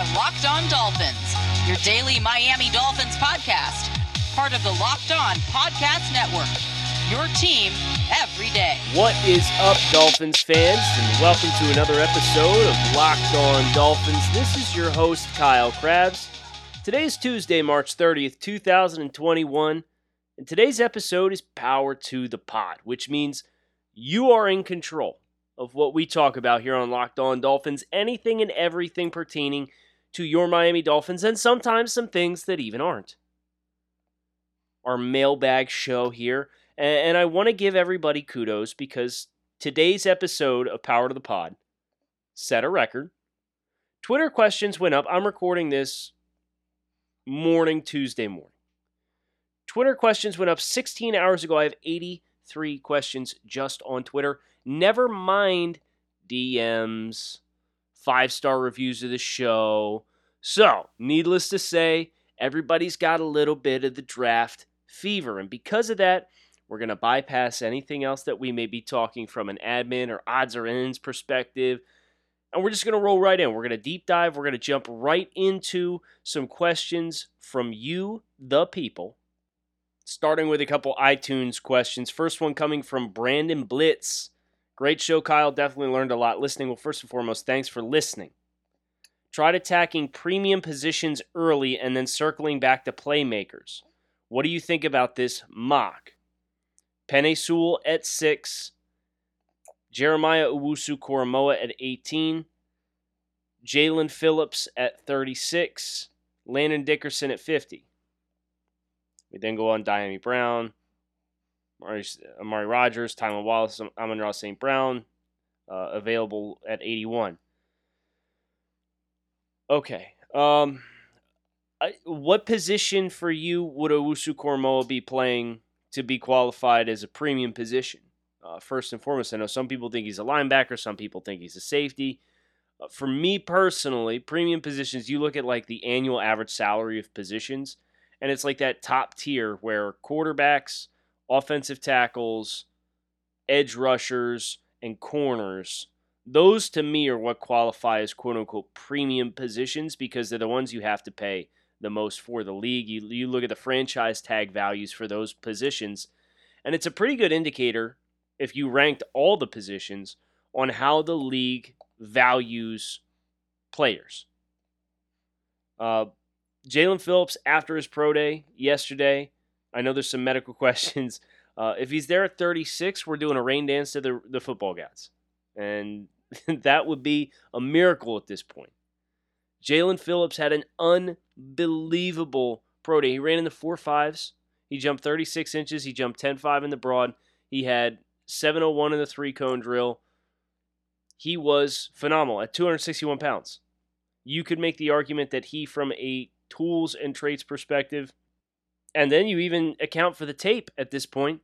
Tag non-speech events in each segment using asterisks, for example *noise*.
are Locked On Dolphins, your daily Miami Dolphins podcast, part of the Locked On Podcast Network. Your team every day. What is up, Dolphins fans, and welcome to another episode of Locked On Dolphins. This is your host, Kyle Crabbs. Today is Tuesday, March 30th, 2021, and today's episode is Power to the Pod, which means you are in control of what we talk about here on Locked On Dolphins, anything and everything pertaining to your Miami Dolphins, and sometimes some things that even aren't. Our mailbag show here, and I want to give everybody kudos because today's episode of Power to the Pod set a record. Twitter questions went up. I'm recording this morning, Tuesday morning. Twitter questions went up 16 hours ago. I have 83 questions just on Twitter. Never mind DMs, five star reviews of the show. So, needless to say, everybody's got a little bit of the draft fever. And because of that, we're going to bypass anything else that we may be talking from an admin or odds or ends perspective. And we're just going to roll right in. We're going to deep dive. We're going to jump right into some questions from you, the people. Starting with a couple iTunes questions. First one coming from Brandon Blitz. Great show, Kyle. Definitely learned a lot listening. Well, first and foremost, thanks for listening. Tried attacking premium positions early and then circling back to playmakers. What do you think about this mock? Penei Sewell at 6, Jeremiah Owusu Koramoah at 18, Jaelan Phillips at 36, Landon Dickerson at 50. We then go on Dyami Brown, Amari, Rodgers, Tylan Wallace, Amon-Ra St. Brown, uh, available at 81. Okay. Um, I, what position for you would Owusu Koramoah be playing to be qualified as a premium position? Uh, first and foremost, I know some people think he's a linebacker, some people think he's a safety. Uh, for me personally, premium positions, you look at like the annual average salary of positions, and it's like that top tier where quarterbacks – offensive tackles, edge rushers, and corners. Those to me are what qualify as quote unquote premium positions because they're the ones you have to pay the most for the league. You, you look at the franchise tag values for those positions, and it's a pretty good indicator if you ranked all the positions on how the league values players. Uh, Jaelan Phillips, after his pro day yesterday, I know there's some medical *laughs* questions. Uh, if he's there at 36, we're doing a rain dance to the, the football gods. And *laughs* that would be a miracle at this point. Jaelan Phillips had an unbelievable pro day. He ran in the four fives. He jumped 36 inches. He jumped 10 5 in the broad. He had 701 in the three cone drill. He was phenomenal at 261 pounds. You could make the argument that he, from a tools and traits perspective, and then you even account for the tape at this point.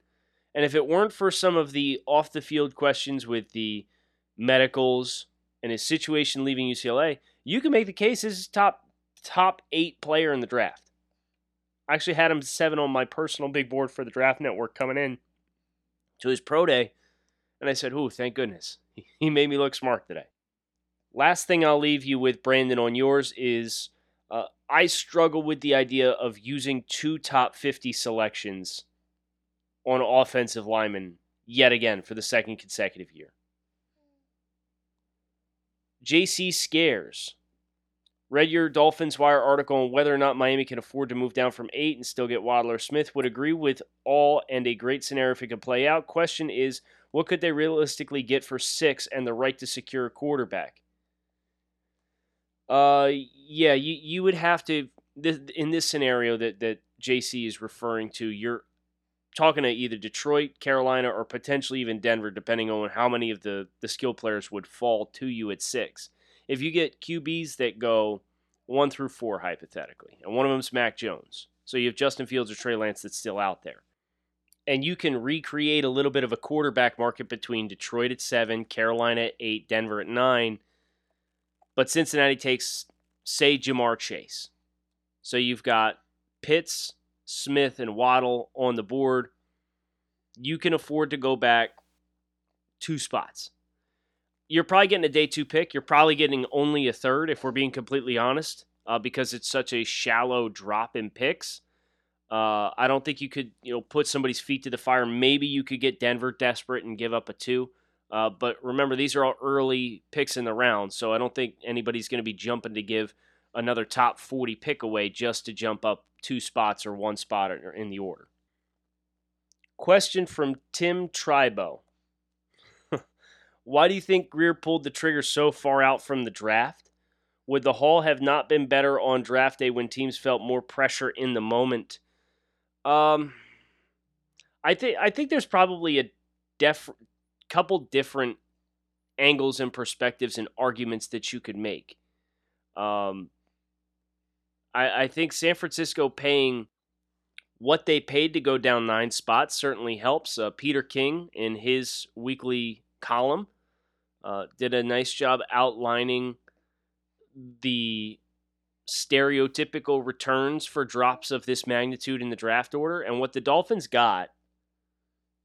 And if it weren't for some of the off the field questions with the medicals and his situation leaving UCLA, you can make the case as top top eight player in the draft. I actually had him seven on my personal big board for the draft network coming in to his pro day. And I said, Ooh, thank goodness. He made me look smart today. Last thing I'll leave you with, Brandon, on yours is uh, I struggle with the idea of using two top 50 selections on offensive linemen yet again for the second consecutive year. JC Scares. Read your Dolphins Wire article on whether or not Miami can afford to move down from eight and still get Waddler Smith. Would agree with all and a great scenario if it could play out. Question is, what could they realistically get for six and the right to secure a quarterback? Uh, yeah, you you would have to this, in this scenario that that JC is referring to. You're talking to either Detroit, Carolina, or potentially even Denver, depending on how many of the the skill players would fall to you at six. If you get QBs that go one through four, hypothetically, and one of them's Mac Jones, so you have Justin Fields or Trey Lance that's still out there, and you can recreate a little bit of a quarterback market between Detroit at seven, Carolina at eight, Denver at nine but Cincinnati takes, say, Ja'Marr Chase. So you've got Pitts, Smith, and Waddle on the board. You can afford to go back two spots. you're probably getting a day two pick. You're probably getting only a third, if we're being completely honest, uh, because it's such a shallow drop in picks. Uh, I don't think you could, you know, put somebody's feet to the fire. Maybe you could get Denver desperate and give up a two. Uh, but remember, these are all early picks in the round, so I don't think anybody's going to be jumping to give another top 40 pick away just to jump up two spots or one spot in the order. Question from Tim Tribo. *laughs* Why do you think Grier pulled the trigger so far out from the draft? Would the haul have not been better on draft day when teams felt more pressure in the moment? Um, I think I think there's probably a def- couple different angles and perspectives and arguments that you could make. Um, I, I think San Francisco paying what they paid to go down nine spots certainly helps. Uh, Peter King, in his weekly column, uh, did a nice job outlining the stereotypical returns for drops of this magnitude in the draft order and what the Dolphins got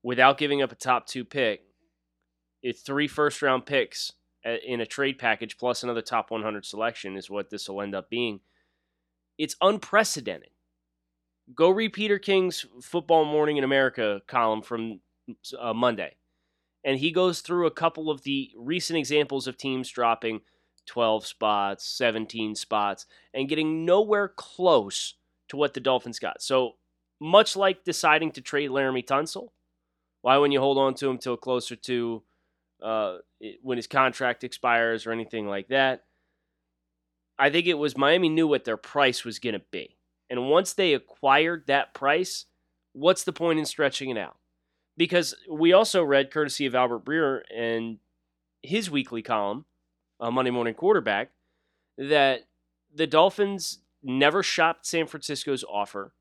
without giving up a top two pick. It's three first round picks uh, in a trade package plus another top 100 selection is what this will end up being. It's unprecedented. Go read Peter King's Football Morning in America column from uh, Monday. And he goes through a couple of the recent examples of teams dropping 12 spots, 17 spots, and getting nowhere close to what the Dolphins got. So, much like deciding to trade Laremy Tunsil, why wouldn't you hold on to him till closer to uh, when his contract expires or anything like that? I think it was Miami knew what their price was going to be. And once they acquired that price, what's the point in stretching it out? Because we also read, courtesy of Albert Breer and his weekly column, uh, Monday Morning Quarterback, that the Dolphins never shopped San Francisco's offer.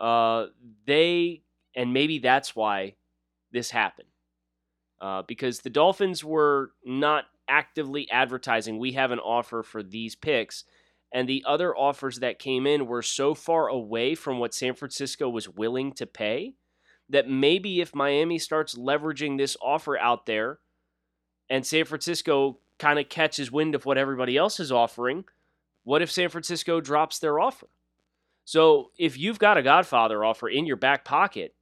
Uh, they, and maybe that's why this happened. Uh, because the Dolphins were not actively advertising we have an offer for these picks and the other offers that came in were so far away from what San Francisco was willing to pay that maybe if Miami starts leveraging this offer out there and San Francisco kind of catches wind of what everybody else is offering, what if San Francisco drops their offer? So if you've got a Godfather offer in your back pocket,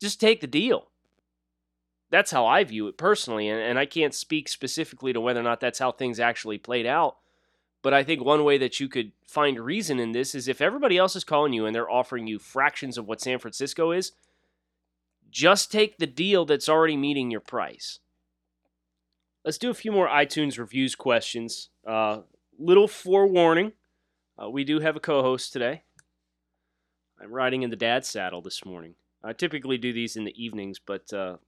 just take the deal that's how I view it personally, and, and I can't speak specifically to whether or not that's how things actually played out. But I think one way that you could find reason in this is if everybody else is calling you and they're offering you fractions of what San Francisco is, just take the deal that's already meeting your price. Let's do a few more iTunes reviews questions. Uh, little forewarning uh, we do have a co host today. I'm riding in the dad saddle this morning. I typically do these in the evenings, but uh,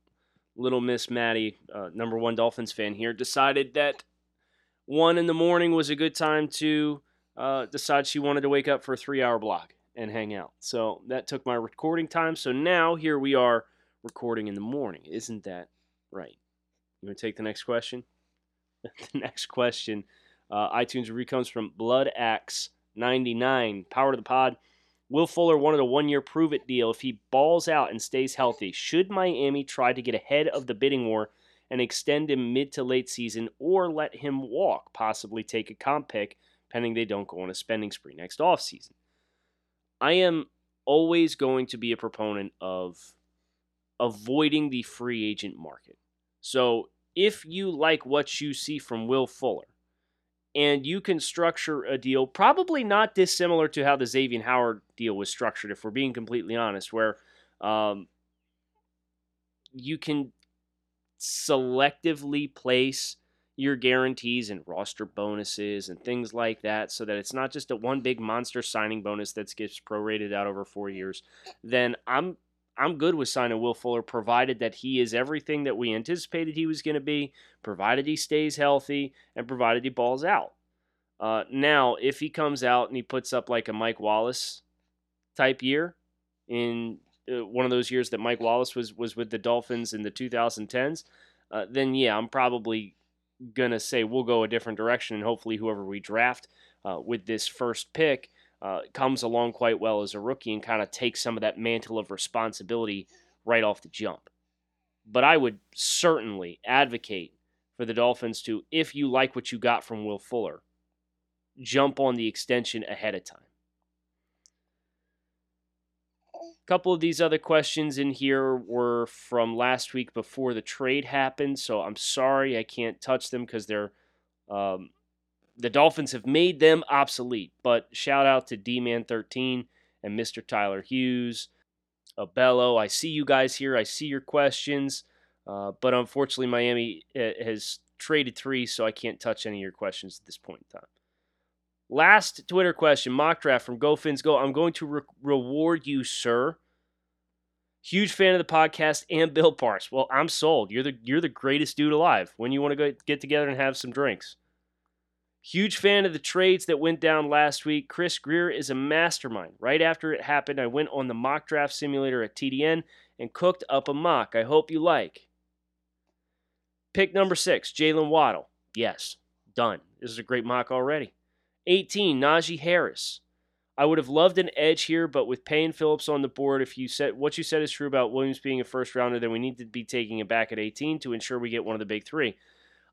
little Miss Maddie, uh, number one Dolphins fan here, decided that one in the morning was a good time to uh, decide she wanted to wake up for a three hour block and hang out. So that took my recording time. So now here we are recording in the morning. Isn't that right? You want to take the next question? *laughs* the next question, uh, iTunes review comes from Blood Axe 99. Power to the pod. Will Fuller wanted a one year prove it deal if he balls out and stays healthy. Should Miami try to get ahead of the bidding war and extend him mid to late season or let him walk, possibly take a comp pick, pending they don't go on a spending spree next offseason? I am always going to be a proponent of avoiding the free agent market. So if you like what you see from Will Fuller, and you can structure a deal probably not dissimilar to how the Xavier Howard deal was structured, if we're being completely honest, where um, you can selectively place your guarantees and roster bonuses and things like that so that it's not just a one big monster signing bonus that gets prorated out over four years, then I'm I'm good with signing Will Fuller, provided that he is everything that we anticipated he was going to be, provided he stays healthy, and provided he balls out. Uh, now, if he comes out and he puts up like a Mike Wallace type year in uh, one of those years that Mike Wallace was was with the Dolphins in the 2010s, uh, then yeah, I'm probably gonna say we'll go a different direction, and hopefully whoever we draft uh, with this first pick uh, comes along quite well as a rookie and kind of takes some of that mantle of responsibility right off the jump. But I would certainly advocate for the Dolphins to, if you like what you got from Will Fuller, jump on the extension ahead of time. A couple of these other questions in here were from last week before the trade happened, so I'm sorry I can't touch them because they're um, the Dolphins have made them obsolete. But shout out to D Man 13 and Mr. Tyler Hughes, Abello. I see you guys here. I see your questions. Uh, but unfortunately, Miami uh, has traded three, so I can't touch any of your questions at this point in time. Last Twitter question, mock draft from Go Fins Go. I'm going to re- reward you, sir. Huge fan of the podcast and Bill Parks. Well, I'm sold. You're the you're the greatest dude alive. When you want to go get together and have some drinks. Huge fan of the trades that went down last week. Chris Grier is a mastermind. Right after it happened, I went on the mock draft simulator at TDN and cooked up a mock. I hope you like. Pick number six, Jalen Waddle. Yes, done. This is a great mock already. 18, Najee Harris. I would have loved an edge here, but with Payne Phillips on the board, if you said what you said is true about Williams being a first rounder, then we need to be taking it back at 18 to ensure we get one of the big three.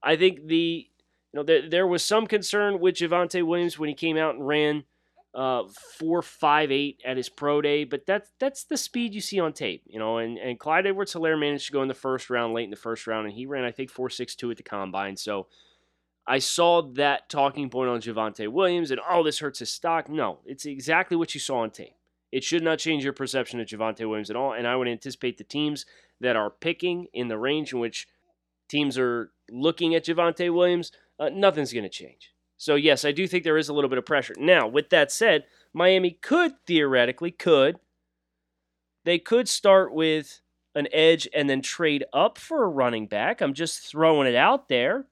I think the know there, there was some concern with Javonte Williams when he came out and ran uh, four five eight at his pro day, but that's that's the speed you see on tape, you know. And and Clyde Edwards Helaire managed to go in the first round, late in the first round, and he ran I think four six two at the combine. So I saw that talking point on Javonte Williams, and oh, this hurts his stock. No, it's exactly what you saw on tape. It should not change your perception of Javonte Williams at all. And I would anticipate the teams that are picking in the range in which teams are looking at Javonte Williams, uh, nothing's going to change. So yes, I do think there is a little bit of pressure. Now, with that said, Miami could theoretically could they could start with an edge and then trade up for a running back. I'm just throwing it out there.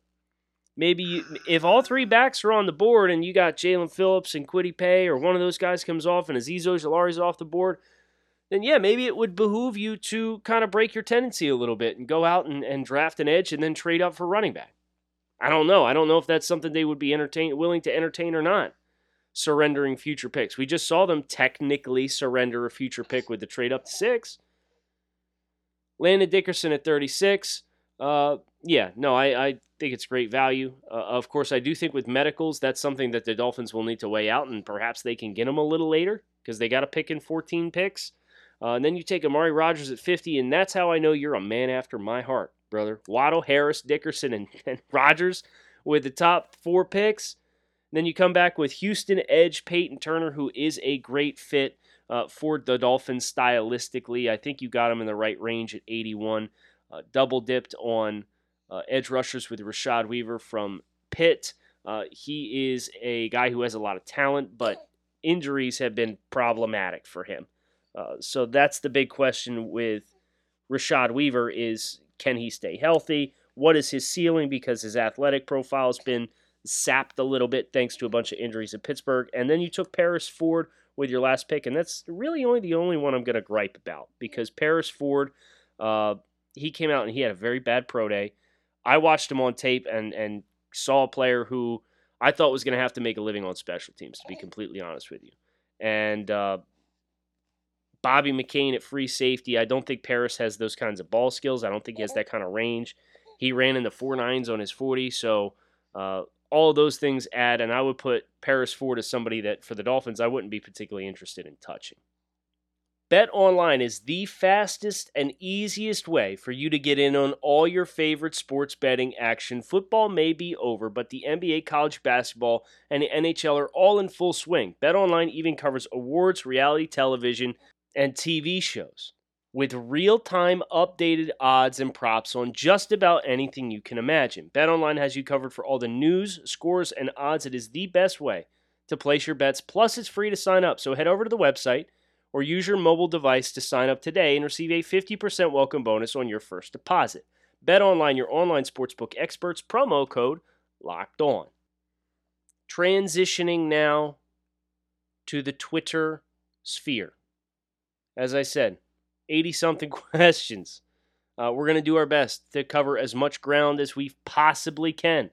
Maybe you, if all three backs are on the board and you got Jaelan Phillips and Kwity Paye or one of those guys comes off and Azeez Ojulari's off the board, then yeah, maybe it would behoove you to kind of break your tendency a little bit and go out and, and draft an edge and then trade up for running back. I don't know. I don't know if that's something they would be entertain willing to entertain or not. Surrendering future picks. We just saw them technically surrender a future pick with the trade up to six. Landon Dickerson at 36. Uh, yeah, no, I, I think it's great value. Uh, of course, I do think with medicals, that's something that the Dolphins will need to weigh out, and perhaps they can get them a little later because they got a pick in 14 picks. Uh, and then you take Amari Rodgers at 50, and that's how I know you're a man after my heart brother. Waddle, Harris, Dickerson, and, *laughs* and Rodgers with the top four picks. then you come back with Houston Edge, Peyton Turner, who is a great fit uh, for the Dolphins stylistically. I think you got him in the right range at 81. Uh, double dipped on uh, edge rushers with Rashad Weaver from Pitt. Uh, he is a guy who has a lot of talent, but injuries have been problematic for him. Uh, so that's the big question with Rashad Weaver is can he stay healthy? What is his ceiling? Because his athletic profile has been sapped a little bit thanks to a bunch of injuries at Pittsburgh. And then you took Paris Ford with your last pick, and that's really only the only one I'm going to gripe about because Paris Ford, uh, he came out and he had a very bad pro day. I watched him on tape and and saw a player who I thought was going to have to make a living on special teams, to be completely honest with you. And uh, Bobby McCain at free safety. I don't think Paris has those kinds of ball skills. I don't think he has that kind of range. He ran in the four nines on his 40. So uh, all those things add, and I would put Paris Ford as somebody that for the Dolphins I wouldn't be particularly interested in touching. Bet online is the fastest and easiest way for you to get in on all your favorite sports betting action. Football may be over, but the NBA, college basketball, and the NHL are all in full swing. Bet online even covers awards, reality television, and TV shows with real time updated odds and props on just about anything you can imagine. BetOnline has you covered for all the news, scores, and odds. It is the best way to place your bets. Plus, it's free to sign up. So head over to the website or use your mobile device to sign up today and receive a 50% welcome bonus on your first deposit. BetOnline, your online sportsbook experts, promo code locked on. Transitioning now to the Twitter sphere as I said, 80 something *laughs* questions. Uh, we're going to do our best to cover as much ground as we possibly can.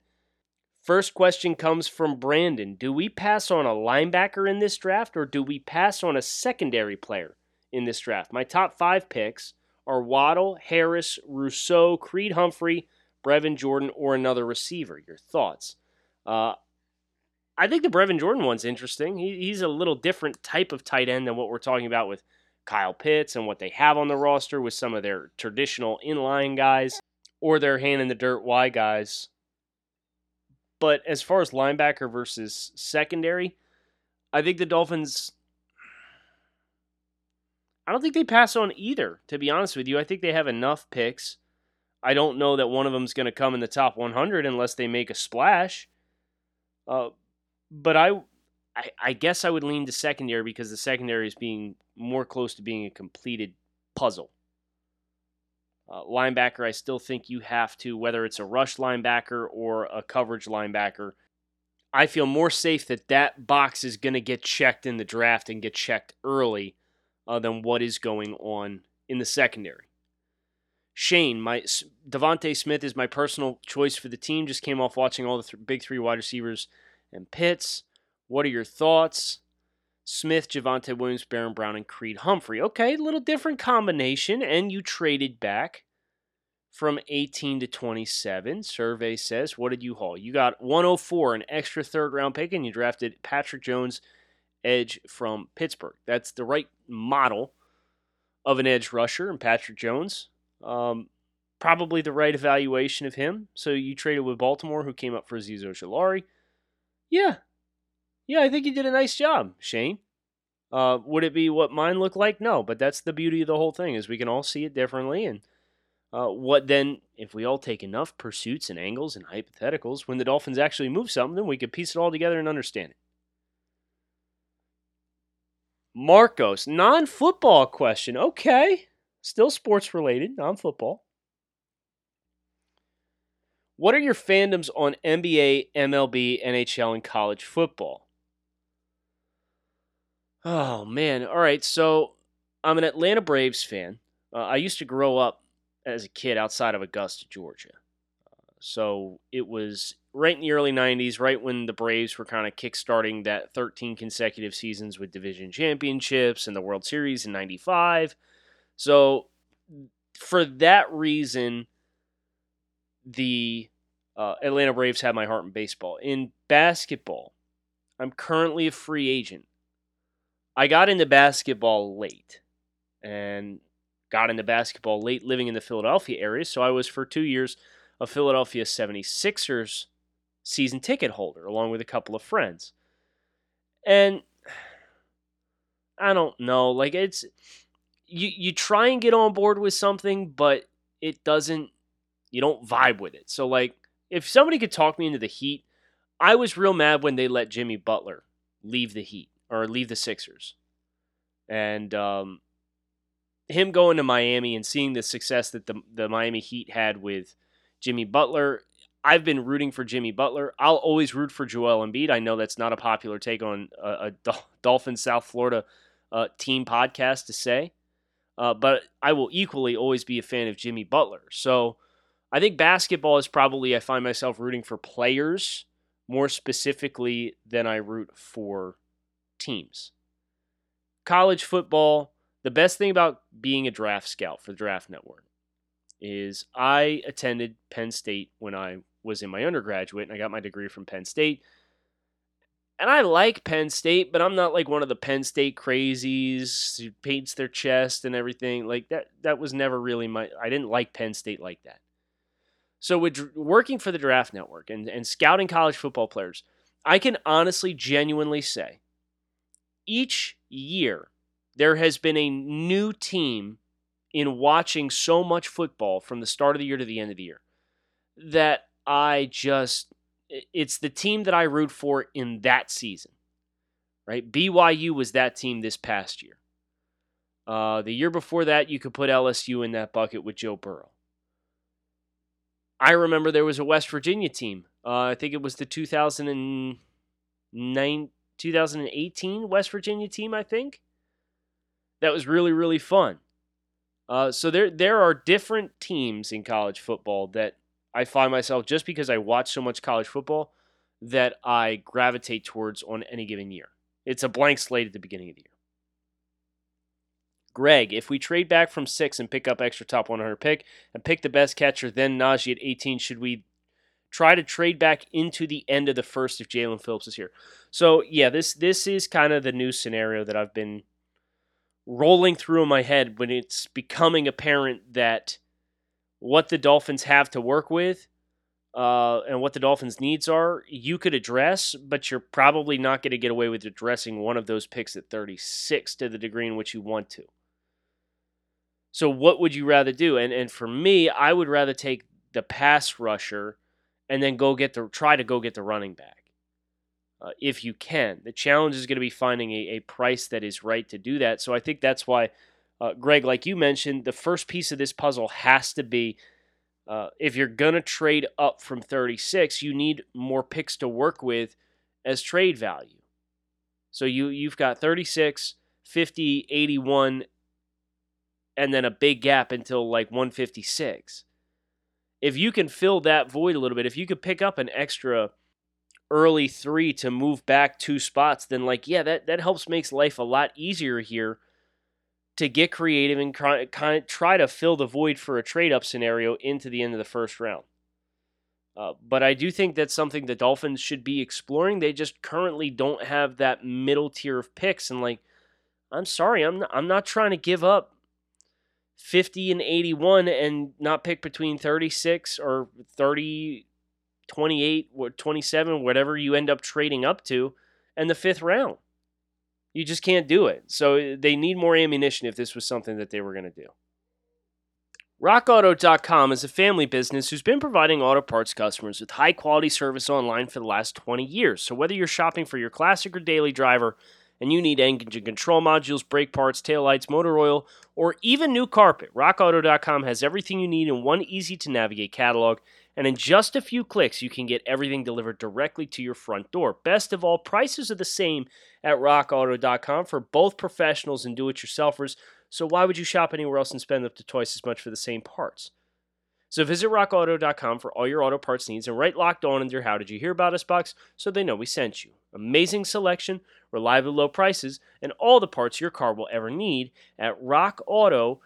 First question comes from Brandon Do we pass on a linebacker in this draft or do we pass on a secondary player in this draft? My top five picks are Waddle, Harris, Rousseau, Creed Humphrey, Brevin Jordan, or another receiver? Your thoughts? Uh, I think the Brevin Jordan one's interesting. He, he's a little different type of tight end than what we're talking about with Kyle Pitts and what they have on the roster with some of their traditional inline guys or their hand in the dirt Y guys. But as far as linebacker versus secondary, I think the Dolphins. I don't think they pass on either, to be honest with you. I think they have enough picks. I don't know that one of them is going to come in the top 100 unless they make a splash. Uh, but I, I, I guess I would lean to secondary because the secondary is being more close to being a completed puzzle. Uh, linebacker, I still think you have to, whether it's a rush linebacker or a coverage linebacker. I feel more safe that that box is going to get checked in the draft and get checked early uh, than what is going on in the secondary. Shane, my DeVonta Smith is my personal choice for the team. Just came off watching all the th- big three wide receivers and Pitts. What are your thoughts? Smith, Javonte Williams, Baron Brown, and Creed Humphrey. Okay, a little different combination, and you traded back from 18 to 27. Survey says, what did you haul? You got 104, an extra third round pick, and you drafted Patrick Jones, edge from Pittsburgh. That's the right model of an edge rusher, and Patrick Jones. Um, probably the right evaluation of him. So you traded with Baltimore, who came up for Azeez Ojulari. Yeah, yeah, I think you did a nice job, Shane. Uh, would it be what mine look like? No, but that's the beauty of the whole thing is we can all see it differently. And uh, what then, if we all take enough pursuits and angles and hypotheticals, when the Dolphins actually move something, then we could piece it all together and understand it. Marcos, non football question. Okay. Still sports related, non football. What are your fandoms on NBA, MLB, NHL, and college football? Oh man! All right, so I'm an Atlanta Braves fan. Uh, I used to grow up as a kid outside of Augusta, Georgia. Uh, so it was right in the early 90s, right when the Braves were kind of kickstarting that 13 consecutive seasons with division championships and the World Series in 95. So for that reason, the uh, Atlanta Braves have my heart in baseball. In basketball, I'm currently a free agent. I got into basketball late and got into basketball late living in the Philadelphia area. So I was for two years a Philadelphia 76ers season ticket holder along with a couple of friends. And *sighs* I don't know, like it's you you try and get on board with something, but it doesn't you don't vibe with it. So like if somebody could talk me into the Heat, I was real mad when they let Jimmy Butler leave the Heat or leave the Sixers. And um, him going to Miami and seeing the success that the, the Miami Heat had with Jimmy Butler, I've been rooting for Jimmy Butler. I'll always root for Joel Embiid. I know that's not a popular take on a, a *laughs* Dolphin South Florida uh, team podcast to say, uh, but I will equally always be a fan of Jimmy Butler. So I think basketball is probably, I find myself rooting for players more specifically than I root for teams. College football, the best thing about being a draft scout for the Draft Network is I attended Penn State when I was in my undergraduate and I got my degree from Penn State. And I like Penn State, but I'm not like one of the Penn State crazies who paints their chest and everything. Like that that was never really my I didn't like Penn State like that. So with working for the Draft Network and, and scouting college football players, I can honestly genuinely say each year there has been a new team in watching so much football from the start of the year to the end of the year that I just it's the team that I root for in that season. Right? BYU was that team this past year. Uh, the year before that, you could put LSU in that bucket with Joe Burrow. I remember there was a West Virginia team. Uh, I think it was the 2009, 2018 West Virginia team, I think. That was really, really fun. Uh, so there, there are different teams in college football that I find myself just because I watch so much college football that I gravitate towards on any given year. It's a blank slate at the beginning of the year. Greg, if we trade back from six and pick up extra top 100 pick and pick the best catcher, then Najee at 18, should we try to trade back into the end of the first if Jaelan Phillips is here? So yeah, this this is kind of the new scenario that I've been rolling through in my head when it's becoming apparent that what the Dolphins have to work with uh, and what the Dolphins' needs are, you could address, but you're probably not going to get away with addressing one of those picks at 36 to the degree in which you want to. So, what would you rather do? And and for me, I would rather take the pass rusher and then go get the try to go get the running back uh, if you can. The challenge is going to be finding a, a price that is right to do that. So, I think that's why, uh, Greg, like you mentioned, the first piece of this puzzle has to be uh, if you're going to trade up from 36, you need more picks to work with as trade value. So you you've got 36, 50, 81 and then a big gap until like 156. If you can fill that void a little bit, if you could pick up an extra early 3 to move back two spots, then like yeah, that that helps makes life a lot easier here to get creative and kind of try to fill the void for a trade up scenario into the end of the first round. Uh, but I do think that's something the Dolphins should be exploring. They just currently don't have that middle tier of picks, and like, I'm sorry, I'm not, I'm not trying to give up 50 and 81 and not pick between 36 or 30, 28 or 27, whatever you end up trading up to, and the fifth round. You just can't do it. So uh, they need more ammunition if this was something that they were going to do. RockAuto.com is a family business who's been providing auto parts customers with high quality service online for the last 20 years. So whether you're shopping for your classic or daily driver and you need engine control modules, brake parts, taillights, motor oil, or even new carpet, RockAuto.com has everything you need in one easy to navigate catalog and in just a few clicks, you can get everything delivered directly to your front door. Best of all, prices are the same at rockauto.com for both professionals and do it yourselfers. So why would you shop anywhere else and spend up to twice as much for the same parts? So visit rockauto.com for all your auto parts needs and write locked on their How Did You Hear About Us box so they know we sent you. Amazing selection, reliable low prices, and all the parts your car will ever need at rockauto.com.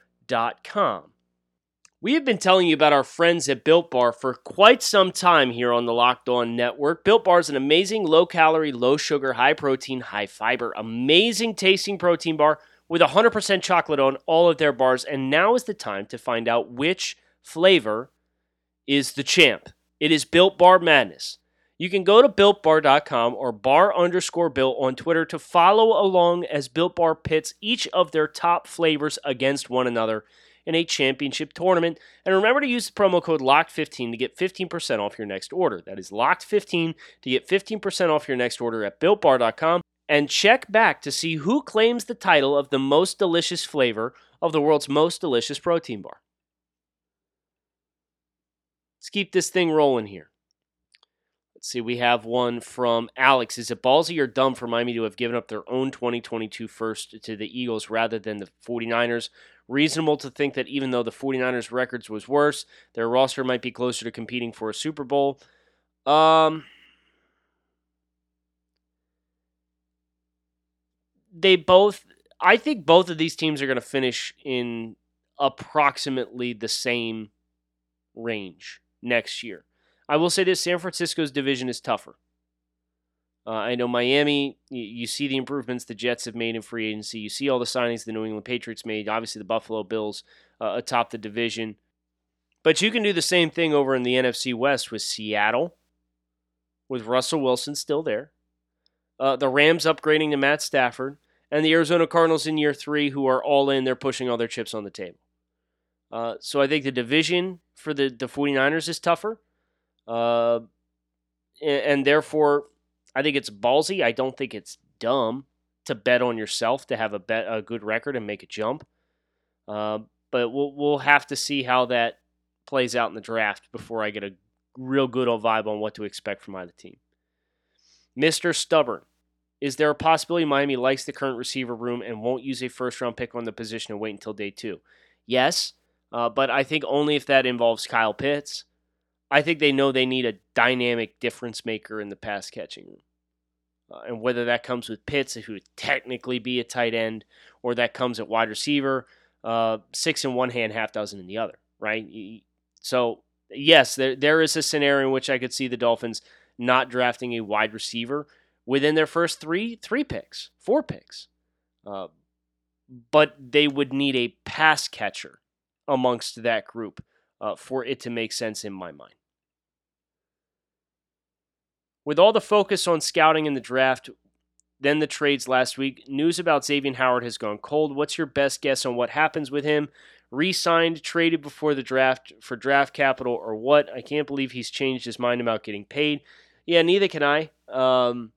We have been telling you about our friends at Built Bar for quite some time here on the Locked On Network. Built Bar is an amazing low calorie, low sugar, high protein, high fiber, amazing tasting protein bar with 100% chocolate on all of their bars. And now is the time to find out which flavor is the champ. It is Built Bar Madness. You can go to builtbar.com or bar underscore built on Twitter to follow along as Built Bar pits each of their top flavors against one another in a championship tournament. And remember to use the promo code LOCKED15 to get 15% off your next order. That is LOCKED15 to get 15% off your next order at BuiltBar.com. And check back to see who claims the title of the most delicious flavor of the world's most delicious protein bar. Let's keep this thing rolling here. Let's see, we have one from Alex. Is it ballsy or dumb for Miami to have given up their own 2022 first to the Eagles rather than the 49ers? Reasonable to think that even though the 49ers' records was worse, their roster might be closer to competing for a Super Bowl. Um, they both, I think both of these teams are going to finish in approximately the same range next year. I will say this San Francisco's division is tougher. Uh, I know Miami, you, see the improvements the Jets have made in free agency. You see all the signings the New England Patriots made. Obviously, the Buffalo Bills uh, atop the division. But you can do the same thing over in the NFC West with Seattle, with Russell Wilson still there, uh, the Rams upgrading to Matt Stafford, and the Arizona Cardinals in year three, who are all in. They're pushing all their chips on the table. Uh, so I think the division for the, the 49ers is tougher. Uh, and, therefore, I think it's ballsy. I don't think it's dumb to bet on yourself to have a bet a good record and make a jump. Uh, but we'll we'll have to see how that plays out in the draft before I get a real good old vibe on what to expect from either team. Mister Stubborn, is there a possibility Miami likes the current receiver room and won't use a first round pick on the position and wait until day two? Yes, uh, but I think only if that involves Kyle Pitts. I think they know they need a dynamic difference maker in the pass catching room. Uh, and whether that comes with Pitts, who would technically be a tight end, or that comes at wide receiver, uh, six in one hand, half dozen in the other, right? So, yes, there, there is a scenario in which I could see the Dolphins not drafting a wide receiver within their first three three picks, four picks. Uh, but they would need a pass catcher amongst that group uh, for it to make sense in my mind. With all the focus on scouting in the draft, then the trades last week, news about Xavier Howard has gone cold. What's your best guess on what happens with him? Re signed, traded before the draft for draft capital, or what? I can't believe he's changed his mind about getting paid. Yeah, neither can I. Um,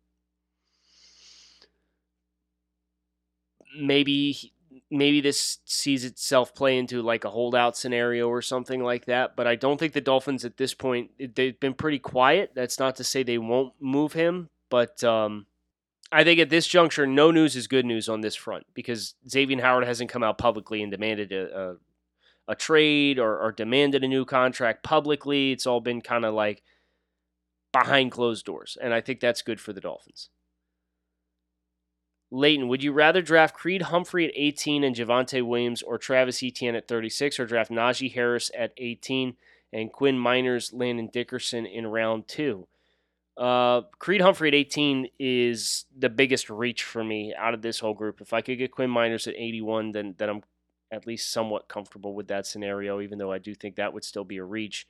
maybe maybe this sees itself play into like a holdout scenario or something like that. But I don't think the Dolphins at this point they've been pretty quiet. That's not to say they won't move him, but um, I think at this juncture, no news is good news on this front because Xavier Howard hasn't come out publicly and demanded a, a, a trade or, or demanded a new contract publicly. It's all been kind of like behind closed doors, and I think that's good for the Dolphins. Leighton, would you rather draft Creed Humphrey at 18 and Javonte Williams or Travis Etienne at 36 or draft Najee Harris at 18 and Quinn Meinerz, Landon Dickerson in round two? Uh, Creed Humphrey at 18 is the biggest reach for me out of this whole group. If I could get Quinn Meinerz at 81, then, then I'm at least somewhat comfortable with that scenario, even though I do think that would still be a reach.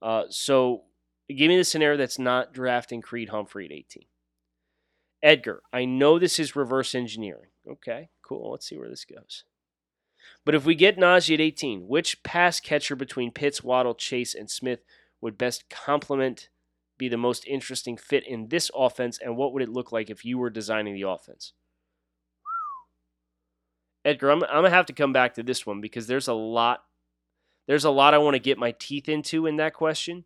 Uh, so give me the scenario that's not drafting Creed Humphrey at 18. Edgar, I know this is reverse engineering. Okay, cool. Let's see where this goes. But if we get Najee at 18, which pass catcher between Pitts, Waddle, Chase, and Smith would best complement, be the most interesting fit in this offense, and what would it look like if you were designing the offense? Edgar, I'm, I'm gonna have to come back to this one because there's a lot, there's a lot I want to get my teeth into in that question,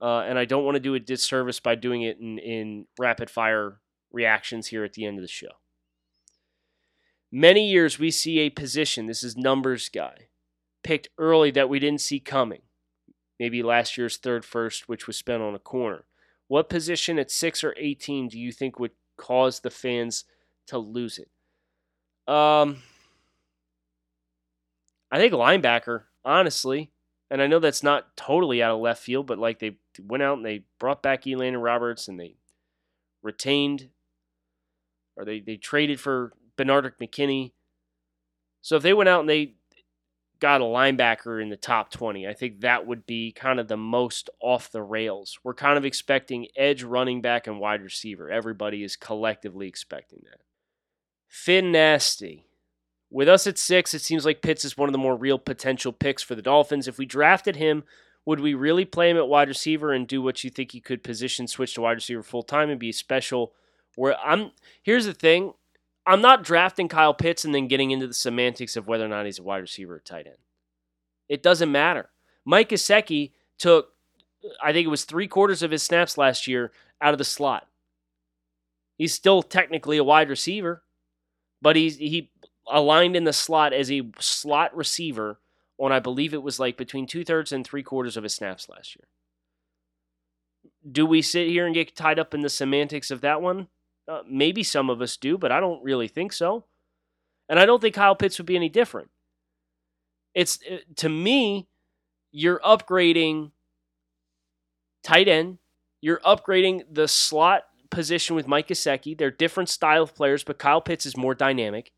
uh, and I don't want to do a disservice by doing it in, in rapid fire reactions here at the end of the show. Many years we see a position, this is numbers guy, picked early that we didn't see coming. Maybe last year's third first, which was spent on a corner. What position at 6 or 18 do you think would cause the fans to lose it? Um, I think linebacker, honestly. And I know that's not totally out of left field, but like they went out and they brought back Elandon Roberts and they retained or they, they traded for Benardrick McKinney. So if they went out and they got a linebacker in the top 20, I think that would be kind of the most off the rails. We're kind of expecting edge, running back, and wide receiver. Everybody is collectively expecting that. Finn Nasty. With us at six, it seems like Pitts is one of the more real potential picks for the Dolphins. If we drafted him, would we really play him at wide receiver and do what you think he could position switch to wide receiver full time and be a special where I'm here's the thing, I'm not drafting Kyle Pitts and then getting into the semantics of whether or not he's a wide receiver or tight end. It doesn't matter. Mike Gesicki took, I think it was three quarters of his snaps last year out of the slot. He's still technically a wide receiver, but he's he aligned in the slot as a slot receiver on I believe it was like between two thirds and three quarters of his snaps last year. Do we sit here and get tied up in the semantics of that one? Uh, maybe some of us do, but I don't really think so. And I don't think Kyle Pitts would be any different. It's uh, to me, you're upgrading tight end. You're upgrading the slot position with Mike Gesicki. They're different style of players, but Kyle Pitts is more dynamic.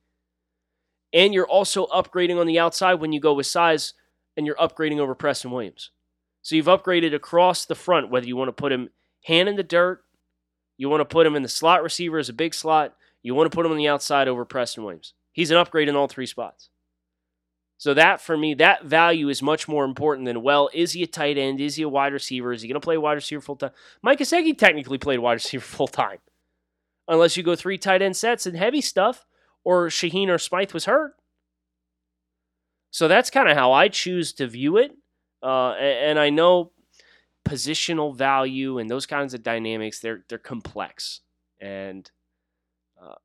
And you're also upgrading on the outside when you go with size, and you're upgrading over Preston Williams. So you've upgraded across the front, whether you want to put him hand in the dirt you want to put him in the slot receiver as a big slot. You want to put him on the outside over Preston Williams. He's an upgrade in all three spots. So that for me, that value is much more important than well, is he a tight end? Is he a wide receiver? Is he going to play wide receiver full time? Mike Gesicki technically played wide receiver *laughs* full time, unless you go three tight end sets and heavy stuff, or Shaheen or Smythe was hurt. So that's kind of how I choose to view it. Uh, and I know positional value and those kinds of dynamics they're they're complex and uh,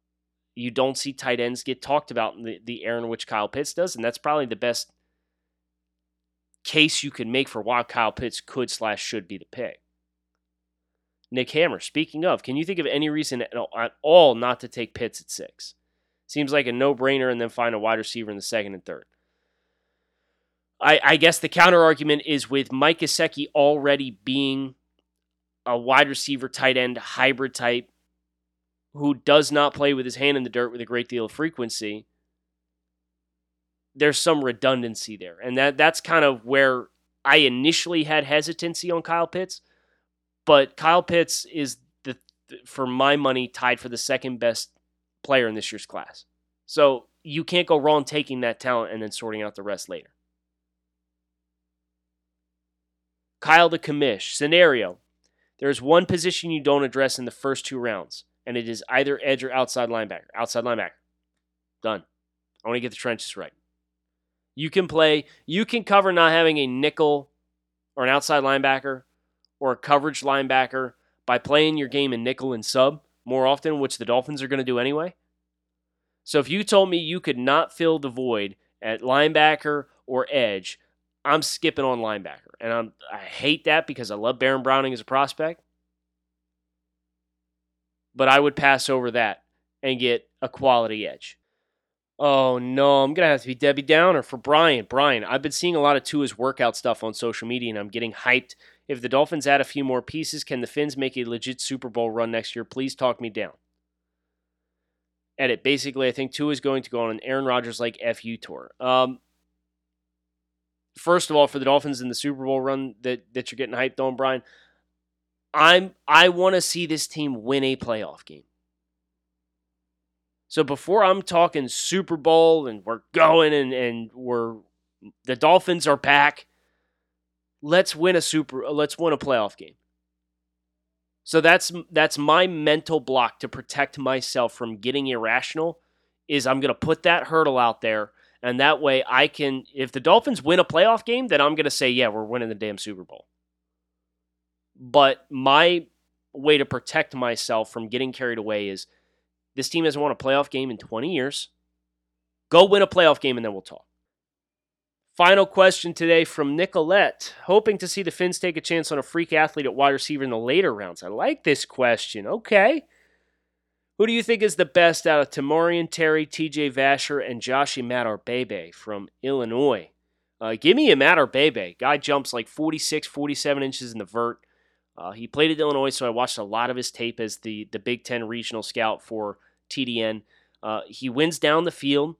you don't see tight ends get talked about in the, the air in which Kyle Pitts does and that's probably the best case you can make for why Kyle Pitts could slash should be the pick. Nick Hammer, speaking of, can you think of any reason at all not to take Pitts at six? Seems like a no brainer and then find a wide receiver in the second and third. I, I guess the counter argument is with Mike Gesicki already being a wide receiver, tight end, hybrid type who does not play with his hand in the dirt with a great deal of frequency. There's some redundancy there. And that that's kind of where I initially had hesitancy on Kyle Pitts. But Kyle Pitts is the for my money tied for the second best player in this year's class. So you can't go wrong taking that talent and then sorting out the rest later. Kyle the commish scenario. There's one position you don't address in the first two rounds, and it is either edge or outside linebacker. Outside linebacker. Done. I want to get the trenches right. You can play, you can cover not having a nickel or an outside linebacker or a coverage linebacker by playing your game in nickel and sub more often, which the Dolphins are going to do anyway. So if you told me you could not fill the void at linebacker or edge, I'm skipping on linebacker. And I'm, I hate that because I love Baron Browning as a prospect. But I would pass over that and get a quality edge. Oh no, I'm gonna have to be Debbie Downer for Brian. Brian, I've been seeing a lot of Tua's workout stuff on social media, and I'm getting hyped. If the Dolphins add a few more pieces, can the Fins make a legit Super Bowl run next year? Please talk me down. Edit. Basically, I think Tua is going to go on an Aaron Rodgers like FU tour. Um, first of all, for the Dolphins in the Super Bowl run that, that you're getting hyped on, Brian, I'm I want to see this team win a playoff game. So before I'm talking Super Bowl and we're going and, and we're the Dolphins are back, let's win a super let's win a playoff game. So that's that's my mental block to protect myself from getting irrational is I'm going to put that hurdle out there and that way I can, if the Dolphins win a playoff game, then I'm going to say, yeah, we're winning the damn Super Bowl. But my way to protect myself from getting carried away is this team hasn't won a playoff game in 20 years. Go win a playoff game and then we'll talk. Final question today from Nicolette. Hoping to see the Fins take a chance on a freak athlete at wide receiver in the later rounds. I like this question. Okay. Who do you think is the best out of Tamorrion Terry, TJ Vasher, and Josh Imatorbhebhe from Illinois? Uh, give me Imatorbhebhe. Guy jumps like 46, 47 inches in the vert. Uh, he played at Illinois, so I watched a lot of his tape as the, the Big Ten regional scout for TDN. Uh, he wins down the field.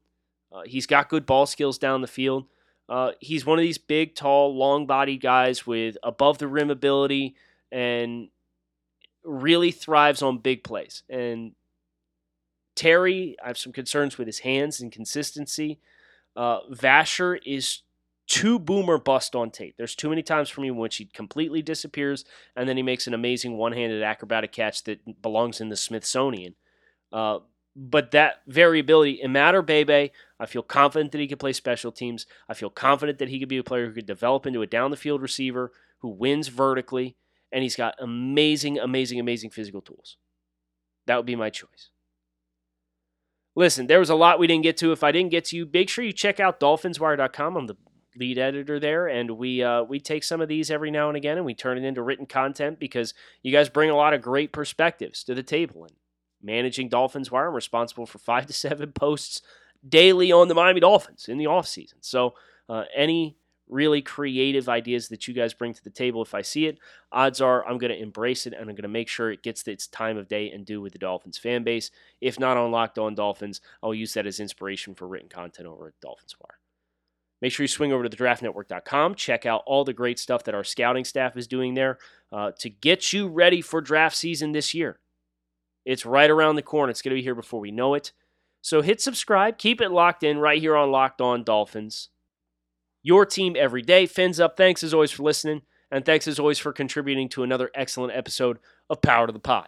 Uh, he's got good ball skills down the field. Uh, he's one of these big, tall, long bodied guys with above the rim ability and really thrives on big plays. And Terry, I have some concerns with his hands and consistency. Uh, Vasher is too boomer bust on tape. There's too many times for me in which he completely disappears and then he makes an amazing one handed acrobatic catch that belongs in the Smithsonian. Uh, but that variability, Imatorbhebhe, I feel confident that he could play special teams. I feel confident that he could be a player who could develop into a down the field receiver who wins vertically, and he's got amazing, amazing, amazing physical tools. That would be my choice. Listen, there was a lot we didn't get to. If I didn't get to you, make sure you check out dolphinswire.com. I'm the lead editor there, and we uh, we take some of these every now and again and we turn it into written content because you guys bring a lot of great perspectives to the table. And managing Dolphins Wire, I'm responsible for five to seven posts daily on the Miami Dolphins in the off season. So uh, any really creative ideas that you guys bring to the table. If I see it, odds are I'm going to embrace it and I'm going to make sure it gets its time of day and do with the Dolphins fan base. If not on Locked On Dolphins, I'll use that as inspiration for written content over at Dolphins Wire. Make sure you swing over to thedraftnetwork.com. Check out all the great stuff that our scouting staff is doing there uh, to get you ready for draft season this year. It's right around the corner. It's going to be here before we know it. So hit subscribe. Keep it locked in right here on Locked On Dolphins your team every day. Fins up. Thanks as always for listening. And thanks as always for contributing to another excellent episode of Power to the Pod.